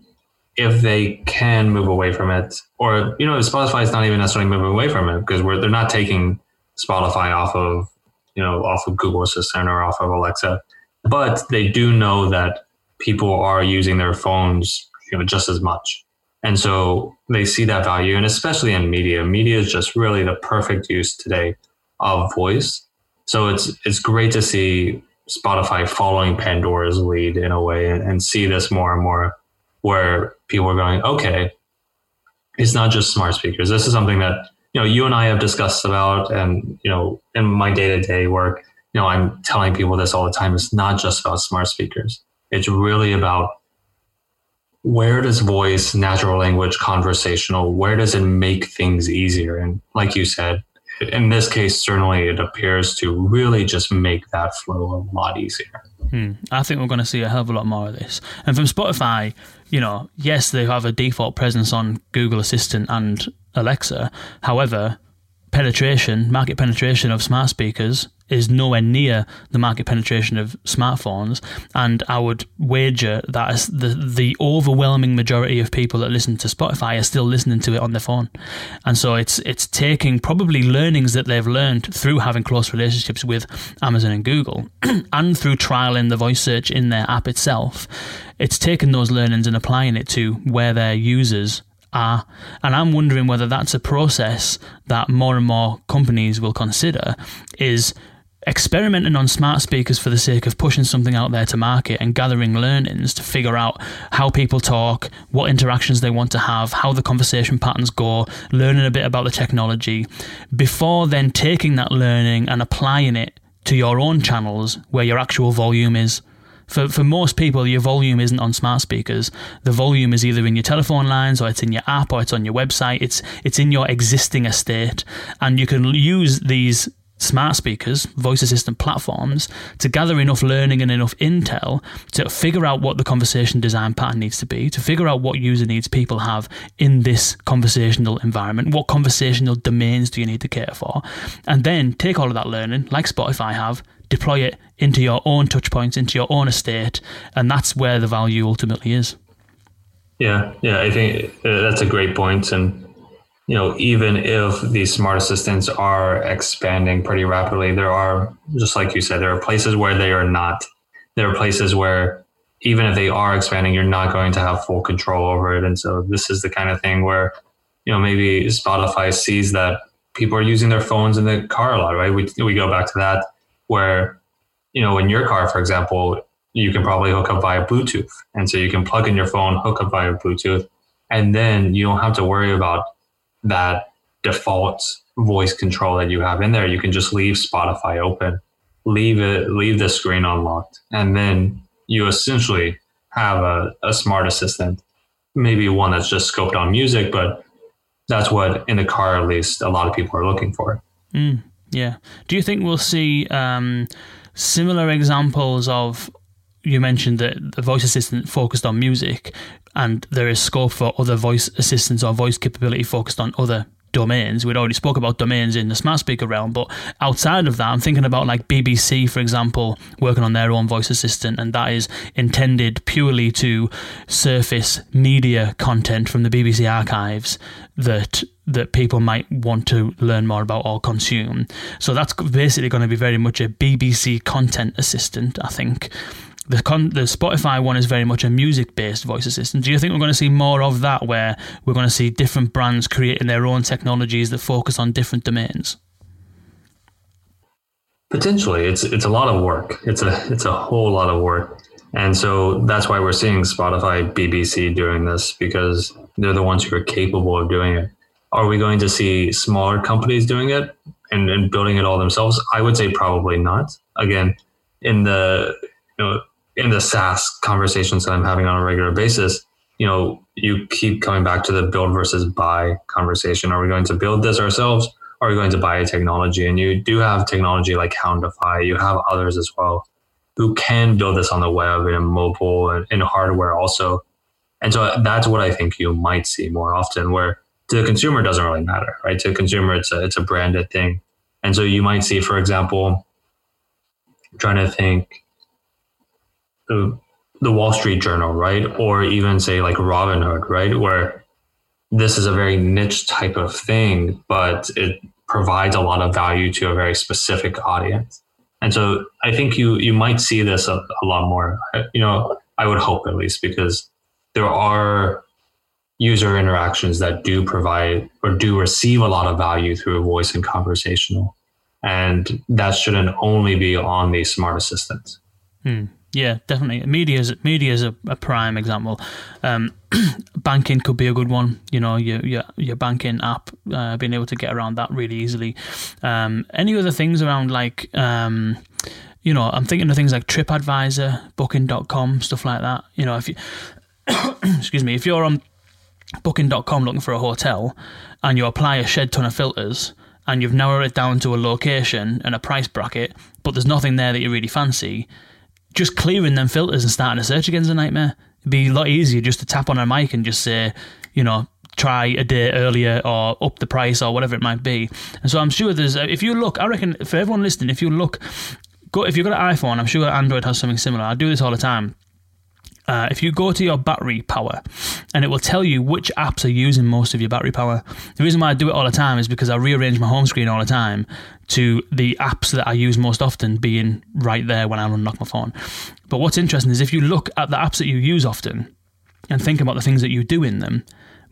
if they can move away from it, or you know, Spotify is not even necessarily moving away from it because we're they're not taking Spotify off of you know off of Google Assistant or off of Alexa, but they do know that people are using their phones you know just as much, and so they see that value, and especially in media, media is just really the perfect use today of voice. So it's it's great to see Spotify following Pandora's lead in a way and, and see this more and more where people are going, okay, it's not just smart speakers. This is something that you know you and I have discussed about, and you know, in my day to day work, you know, I'm telling people this all the time. It's not just about smart speakers. It's really about where does voice, natural language, conversational, where does it make things easier? And like you said, in this case, certainly it appears to really just make that flow a lot easier. Hmm. I think we're going to see a hell of a lot more of this. And from Spotify, you know, yes, they have a default presence on Google Assistant and Alexa. However, penetration, market penetration of smart speakers is nowhere near the market penetration of smartphones. And I would wager that the, the overwhelming majority of people that listen to Spotify are still listening to it on their phone. And so it's it's taking probably learnings that they've learned through having close relationships with Amazon and Google and through trialing the voice search in their app itself. It's taking those learnings and applying it to where their users are. And I'm wondering whether that's a process that more and more companies will consider is experimenting on smart speakers for the sake of pushing something out there to market and gathering learnings to figure out how people talk, what interactions they want to have, how the conversation patterns go, learning a bit about the technology, before then taking that learning and applying it to your own channels where your actual volume is for for most people, your volume isn't on smart speakers. The volume is either in your telephone lines, or it's in your app, or it's on your website. It's it's in your existing estate, and you can use these smart speakers, voice assistant platforms, to gather enough learning and enough intel to figure out what the conversation design pattern needs to be, to figure out what user needs people have in this conversational environment, what conversational domains do you need to cater for, and then take all of that learning, like Spotify have, deploy it into your own touch points, into your own estate, and that's where the value ultimately is. Yeah, yeah, I think uh, that's a great point, and you know, even if these smart assistants are expanding pretty rapidly, there are, just like you said, there are places where they are not. There are places where even if they are expanding, you're not going to have full control over it. And so this is the kind of thing where, you know, maybe Spotify sees that people are using their phones in the car a lot, right? We, we go back to that where, you know, in your car, for example, you can probably hook up via Bluetooth. And so you can plug in your phone, hook up via Bluetooth, and then you don't have to worry about that default voice control that you have in there. You can just leave Spotify open, leave it, leave the screen unlocked, and then you essentially have a, a smart assistant, maybe one that's just scoped on music, but that's what in the car at least a lot of people are looking for. Mm, yeah. Do you think we'll see um, similar examples of? You mentioned that the voice assistant focused on music and there is scope for other voice assistants or voice capability focused on other domains. We'd already spoke about domains in the smart speaker realm, but outside of that, I'm thinking about like BBC, for example, working on their own voice assistant, and that is intended purely to surface media content from the BBC archives that that people might want to learn more about or consume. So that's basically going to be very much a BBC content assistant, I think the con- the Spotify one is very much a music based voice assistant. Do you think we're going to see more of that, where we're going to see different brands creating their own technologies that focus on different domains? Potentially, it's it's a lot of work. It's a it's a whole lot of work, and so that's why we're seeing Spotify, BBC doing this because they're the ones who are capable of doing it. Are we going to see smaller companies doing it and, and building it all themselves? I would say probably not. Again, in the you know in the SaaS conversations that I'm having on a regular basis, you know, you keep coming back to the build versus buy conversation. Are we going to build this ourselves? Are we going to buy a technology? And you do have technology like Houndify. You have others as well who can build this on the web and mobile and in hardware also. And so that's what I think you might see more often, where to the consumer doesn't really matter, right? To the consumer, it's a it's a branded thing. And so you might see, for example, trying to think the the Wall Street Journal, right? Or even say like Robinhood, right? Where this is a very niche type of thing, but it provides a lot of value to a very specific audience. And so I think you you might see this a, a lot more. You know, I would hope at least because there are user interactions that do provide or do receive a lot of value through voice and conversational. And that shouldn't only be on the smart assistants. Hmm. Yeah, definitely. Media is media is a, a prime example. Um, banking could be a good one. You know, your your your banking app, uh, being able to get around that really easily. Um, any other things around like, um, you know, I'm thinking of things like TripAdvisor, Booking.com, stuff like that. You know, if you excuse me, if you're on Booking.com looking for a hotel and you apply a shed ton of filters and you've narrowed it down to a location and a price bracket, but there's nothing there that you really fancy just clearing them filters and starting a search again is a nightmare. It'd be a lot easier just to tap on a mic and just say, you know, try a day earlier or up the price or whatever it might be. And so I'm sure there's, if you look, I reckon for everyone listening, if you look, go if you've got an iPhone, I'm sure Android has something similar. I do this all the time. Uh, if you go to your battery power and it will tell you which apps are using most of your battery power. The reason why I do it all the time is because I rearrange my home screen all the time to the apps that I use most often being right there when I unlock my phone. But what's interesting is if you look at the apps that you use often and think about the things that you do in them,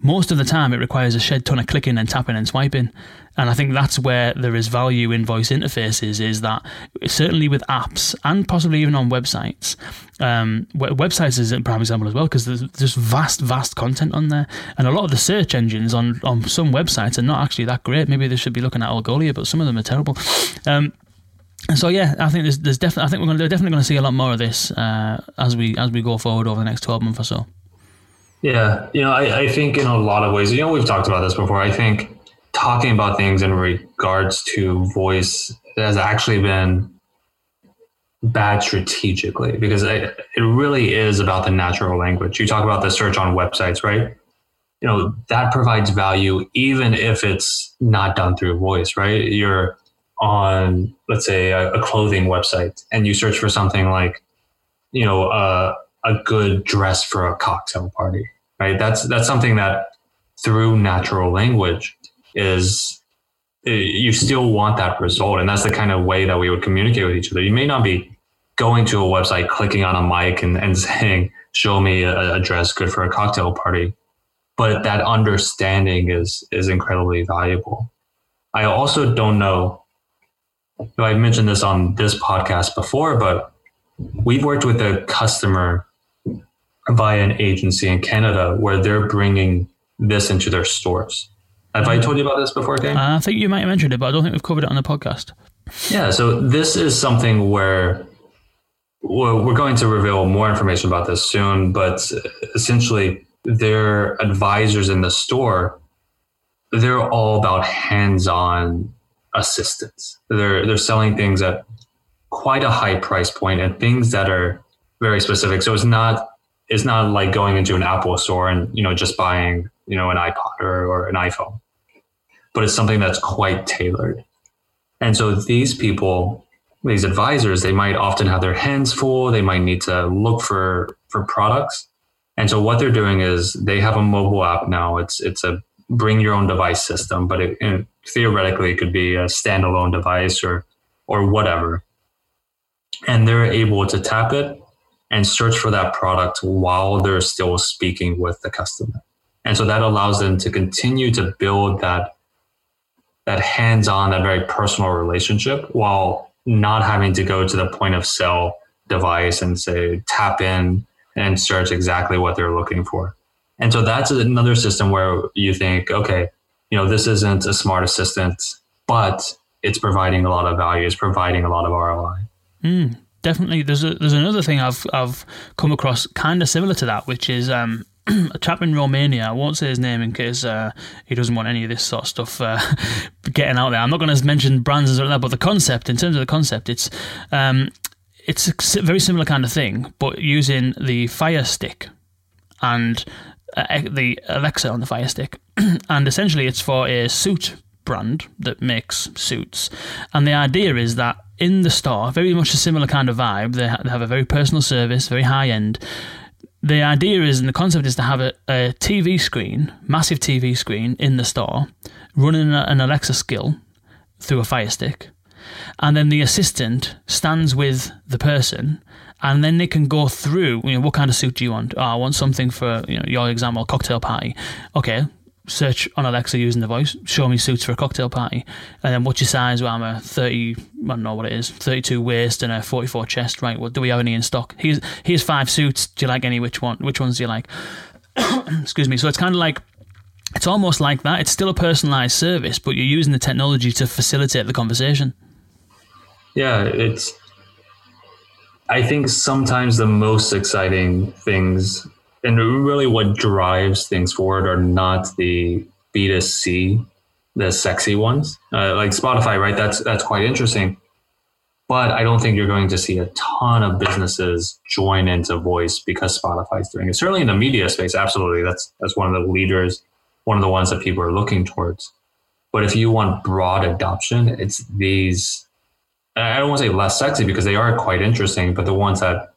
most of the time it requires a shed ton of clicking and tapping and swiping. And I think that's where there is value in voice interfaces is that certainly with apps and possibly even on websites. Um, websites is a prime example as well because there's just vast, vast content on there. And a lot of the search engines on, on some websites are not actually that great. Maybe they should be looking at Algolia, but some of them are terrible. Um, so yeah, I think there's, there's definitely I think we're gonna, definitely going to see a lot more of this uh, as we as we go forward over the next twelve months or so. Yeah, you know, I, I think in a lot of ways, you know, we've talked about this before. I think talking about things in regards to voice has actually been bad strategically because it, it really is about the natural language. You talk about the search on websites, right? You know, that provides value even if it's not done through voice, right? You're on, let's say, a, a clothing website and you search for something like, you know, uh, a good dress for a cocktail party, right? That's that's something that through natural language is eh, you still want that result, and that's the kind of way that we would communicate with each other. You may not be going to a website, clicking on a mic, and, and saying, "Show me a, a dress good for a cocktail party," but that understanding is is incredibly valuable. I also don't know. I've mentioned this on this podcast before, but we've worked with a customer via an agency in Canada where they're bringing this into their stores. Have I mm. told you about this before, Kane? I think you might have mentioned it, but I don't think we've covered it on the podcast. Yeah, so this is something where we're going to reveal more information about this soon, but essentially, their advisors in the store, they're all about hands-on assistance. They're they're selling things at quite a high price point and things that are very specific. So it's not it's not like going into an Apple store and you know just buying you know an iPod or, or an iPhone, but it's something that's quite tailored. And so these people, these advisors, they might often have their hands full. They might need to look for for products. And so what they're doing is they have a mobile app now. It's it's a bring your own device system, but it, it, theoretically it could be a standalone device or or whatever. And they're able to tap it and search for that product while they're still speaking with the customer. And so that allows them to continue to build that that hands-on, that very personal relationship while not having to go to the point of sale device and say tap in and search exactly what they're looking for. And so that's another system where you think, okay, you know, this isn't a smart assistant, but it's providing a lot of value, it's providing a lot of ROI. Mm, definitely. There's a, there's another thing I've I've come across kind of similar to that, which is um, a chap in Romania. I won't say his name in case uh, he doesn't want any of this sort of stuff uh, getting out there. I'm not going to mention brands like that, but the concept, in terms of the concept, it's um, it's a very similar kind of thing, but using the Fire Stick and uh, the Alexa on the Fire Stick, and essentially it's for a suit brand that makes suits, and the idea is that in the store, very much a similar kind of vibe. They, ha- they have a very personal service, very high end. The idea is, and the concept is to have a, a TV screen, massive TV screen in the store, running an Alexa skill through a Fire Stick, and then the assistant stands with the person and then they can go through you know what kind of suit do you want oh, i want something for you know your example cocktail party okay search on Alexa using the voice, show me suits for a cocktail party, and then what's your size? Well, I'm a 30, I don't know what it is, 32 waist and a 44 chest. Right, what do we have any in stock? Here's here's five suits. Do you like any? Which one? Which ones do you like? Excuse me. So it's kind of like it's almost like that. It's still a personalized service, but you're using the technology to facilitate the conversation. Yeah, it's. I think sometimes the most exciting things and really what drives things forward are not the B2C, the sexy ones, uh, like Spotify, right? That's, that's quite interesting. But I don't think you're going to see a ton of businesses join into voice because Spotify's doing it. Certainly in the media space, absolutely. That's, that's one of the leaders, one of the ones that people are looking towards. But if you want broad adoption, it's these, I don't want to say less sexy because they are quite interesting, but the ones that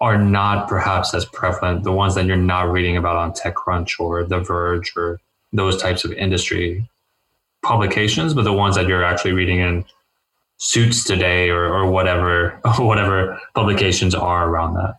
are not perhaps as prevalent, the ones that you're not reading about on TechCrunch or The Verge or those types of industry publications, but the ones that you're actually reading in Suits Today or, or whatever whatever publications are around that.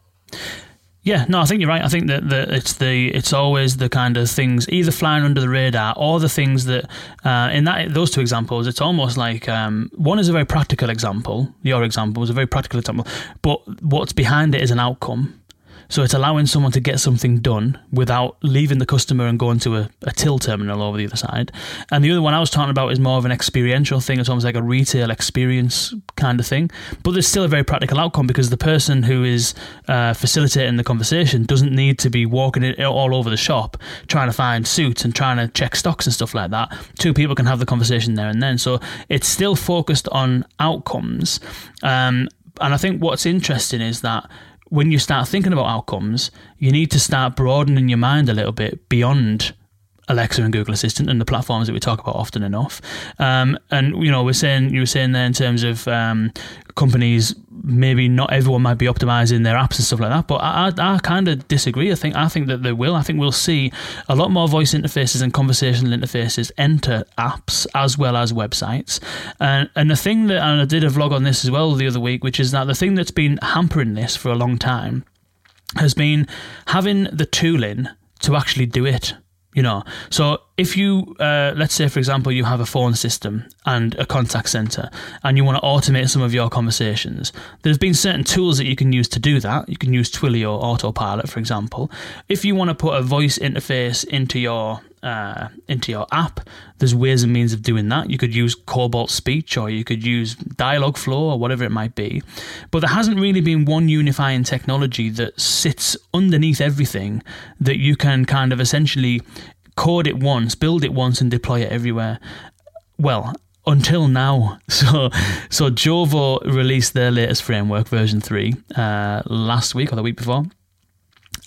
Yeah, no, I think you're right. I think that, that it's the it's always the kind of things either flying under the radar or the things that uh, in that those two examples, it's almost like um, one is a very practical example. Your example was a very practical example, but what's behind it is an outcome. So it's allowing someone to get something done without leaving the customer and going to a, a till terminal over the other side. And the other one I was talking about is more of an experiential thing. It's almost like a retail experience kind of thing. But there's still a very practical outcome because the person who is uh, facilitating the conversation doesn't need to be walking it all over the shop trying to find suits and trying to check stocks and stuff like that. Two people can have the conversation there and then. So it's still focused on outcomes. Um, and I think what's interesting is that when you start thinking about outcomes, you need to start broadening your mind a little bit beyond Alexa and Google Assistant and the platforms that we talk about often enough. Um, and you know, we're saying you were saying there in terms of um, companies, maybe not everyone might be optimizing their apps and stuff like that. But I, I, I kind of disagree. I think I think that they will. I think we'll see a lot more voice interfaces and conversational interfaces enter apps as well as websites. And and the thing that and I did a vlog on this as well the other week, which is that the thing that's been hampering this for a long time has been having the tooling to actually do it you know. So if you uh, let's say for example you have a phone system and a contact center and you want to automate some of your conversations there's been certain tools that you can use to do that. You can use twilio autopilot for example. If you want to put a voice interface into your uh, into your app. There's ways and means of doing that. You could use Cobalt Speech or you could use Dialogflow or whatever it might be. But there hasn't really been one unifying technology that sits underneath everything that you can kind of essentially code it once, build it once, and deploy it everywhere. Well, until now. So, so Jovo released their latest framework, version three, uh, last week or the week before,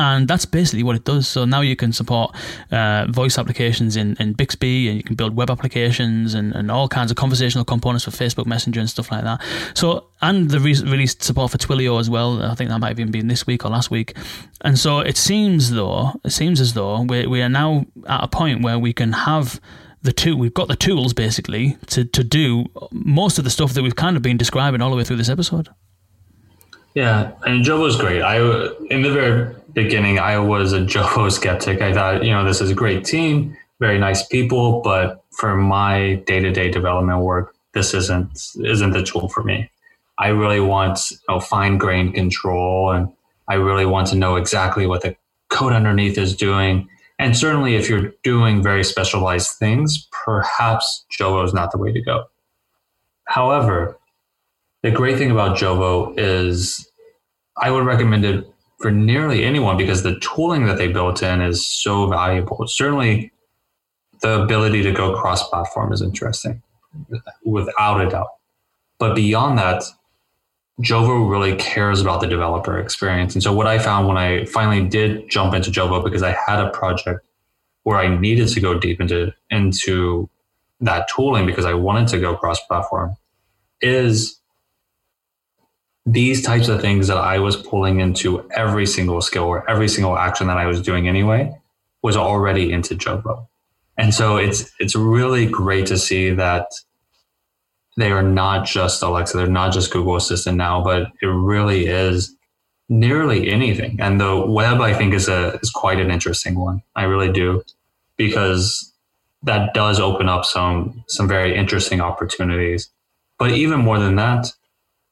and that's basically what it does. So now you can support uh, voice applications in, in Bixby and you can build web applications and, and all kinds of conversational components for Facebook Messenger and stuff like that. So, and the re- released support for Twilio as well. I think that might have even been this week or last week. And so it seems though, it seems as though we, we are now at a point where we can have the two we've got the tools basically to, to do most of the stuff that we've kind of been describing all the way through this episode. Yeah, and Jovo was great. I in the very beginning, I was a Jovo skeptic. I thought, you know, this is a great team, very nice people, but for my day to day development work, this isn't isn't the tool for me. I really want you know, fine grained control, and I really want to know exactly what the code underneath is doing. And certainly, if you're doing very specialized things, perhaps Jovo is not the way to go. However, the great thing about Jovo is I would recommend it for nearly anyone because the tooling that they built in is so valuable. Certainly, the ability to go cross platform is interesting, without a doubt. But beyond that, Jovo really cares about the developer experience. And so, what I found when I finally did jump into Jovo because I had a project where I needed to go deep into into that tooling because I wanted to go cross platform is these types of things that I was pulling into every single skill or every single action that I was doing anyway was already into Jovo. And so it's it's really great to see that they are not just Alexa, they're not just Google Assistant now, but it really is nearly anything. And the web I think is a is quite an interesting one. I really do. Because that does open up some some very interesting opportunities. But even more than that,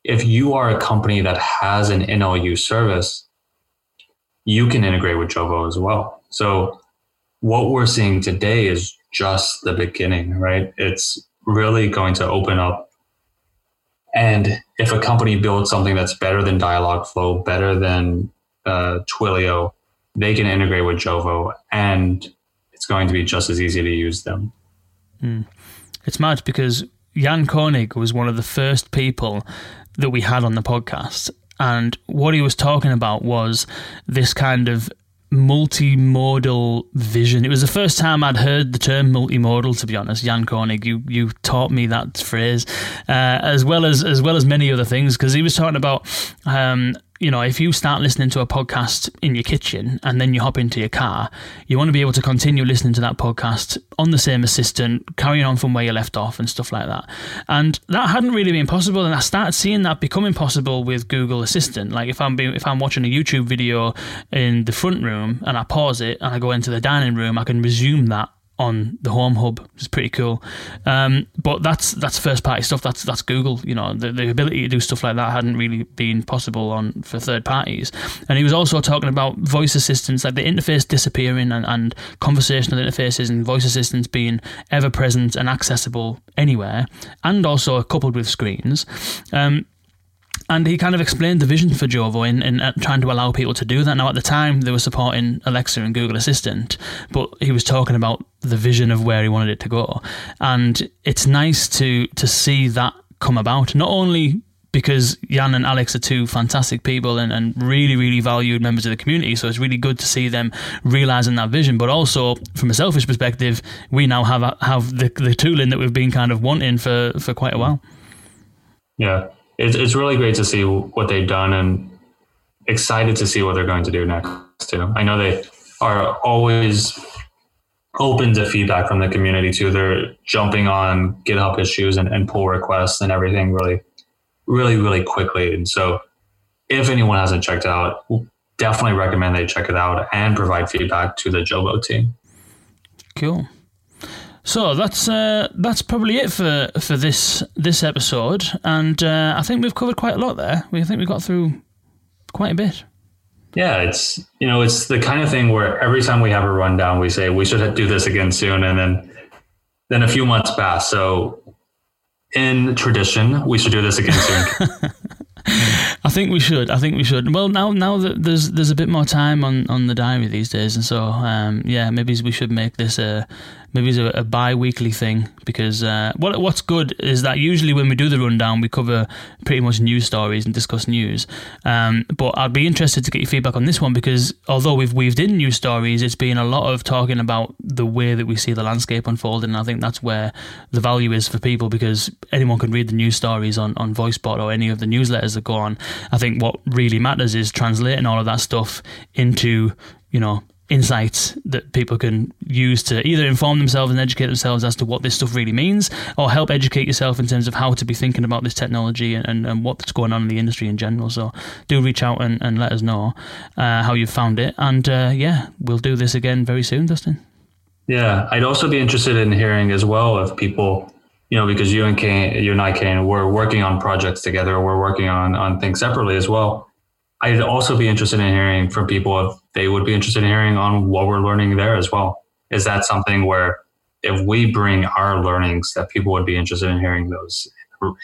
if you are a company that has an NLU service, you can integrate with Jovo as well. So what we're seeing today is just the beginning, right? It's really going to open up. And if a company builds something that's better than Dialogflow, better than uh, Twilio, they can integrate with Jovo and it's going to be just as easy to use them. Mm. It's mad because Jan Koenig was one of the first people that we had on the podcast. And what he was talking about was this kind of multimodal vision. It was the first time I'd heard the term multimodal. To be honest, Jan Koenig, you you taught me that phrase, uh, as well as as well as many other things, because he was talking about um, you know, if you start listening to a podcast in your kitchen and then you hop into your car, you want to be able to continue listening to that podcast on the same assistant, carrying on from where you left off and stuff like that. And that hadn't really been possible. And I started seeing that becoming possible with Google Assistant. Like if I'm being, if I'm watching a YouTube video in the front room and I pause it and I go into the dining room, I can resume that on the Home Hub, which is pretty cool. Um, but that's that's first party stuff. That's that's Google. You know, the, the ability to do stuff like that hadn't really been possible on for third parties. And he was also talking about voice assistants, like the interface disappearing and, and conversational interfaces and voice assistants being ever present and accessible anywhere, and also coupled with screens. Um, and he kind of explained the vision for Jovo in, in uh, trying to allow people to do that. Now, at the time, they were supporting Alexa and Google Assistant, but he was talking about the vision of where he wanted it to go. And it's nice to to see that come about, not only because Jan and Alex are two fantastic people and, and really, really valued members of the community. So it's really good to see them realizing that vision. But also, from a selfish perspective, we now have have the, the tooling that we've been kind of wanting for, for quite a while. Yeah it's, it's really great to see what they've done and excited to see what they're going to do next too. I know they are always open to feedback from the community too. They're jumping on GitHub issues and, and pull requests and everything really, really, really quickly. And so if anyone hasn't checked out, definitely recommend they check it out and provide feedback to the Jovo team. Cool. So that's uh, that's probably it for for this this episode, and uh, I think we've covered quite a lot there. We think we got through quite a bit. Yeah, it's you know it's the kind of thing where every time we have a rundown, we say we should do this again soon, and then then a few months pass. So in tradition, we should do this again soon. I think we should. I think we should. Well, now now that there's there's a bit more time on, on the diary these days, and so um, yeah, maybe we should make this a maybe it's a, a bi-weekly thing because uh, what what's good is that usually when we do the rundown we cover pretty much news stories and discuss news. Um, but I'd be interested to get your feedback on this one because although we've weaved in news stories it's been a lot of talking about the way that we see the landscape unfolding. And I think that's where the value is for people because anyone can read the news stories on, on VoiceBot or any of the newsletters that go on. I think what really matters is translating all of that stuff into you know insights that people can use to either inform themselves and educate themselves as to what this stuff really means or help educate yourself in terms of how to be thinking about this technology and, and, and what's going on in the industry in general. So do reach out and, and let us know uh, how you found it. And uh, yeah, we'll do this again very soon, Dustin. Yeah, I'd also be interested in hearing as well if people, you know, because you and Kane, you and I, Kane, we're working on projects together. We're working on on things separately as well I'd also be interested in hearing from people if they would be interested in hearing on what we're learning there as well. Is that something where if we bring our learnings that people would be interested in hearing those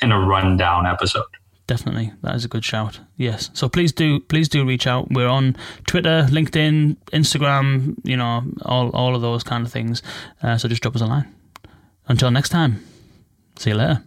in a rundown episode? Definitely, that is a good shout. Yes, so please do please do reach out. We're on Twitter, LinkedIn, Instagram, you know, all all of those kind of things. Uh, so just drop us a line. Until next time, see you later.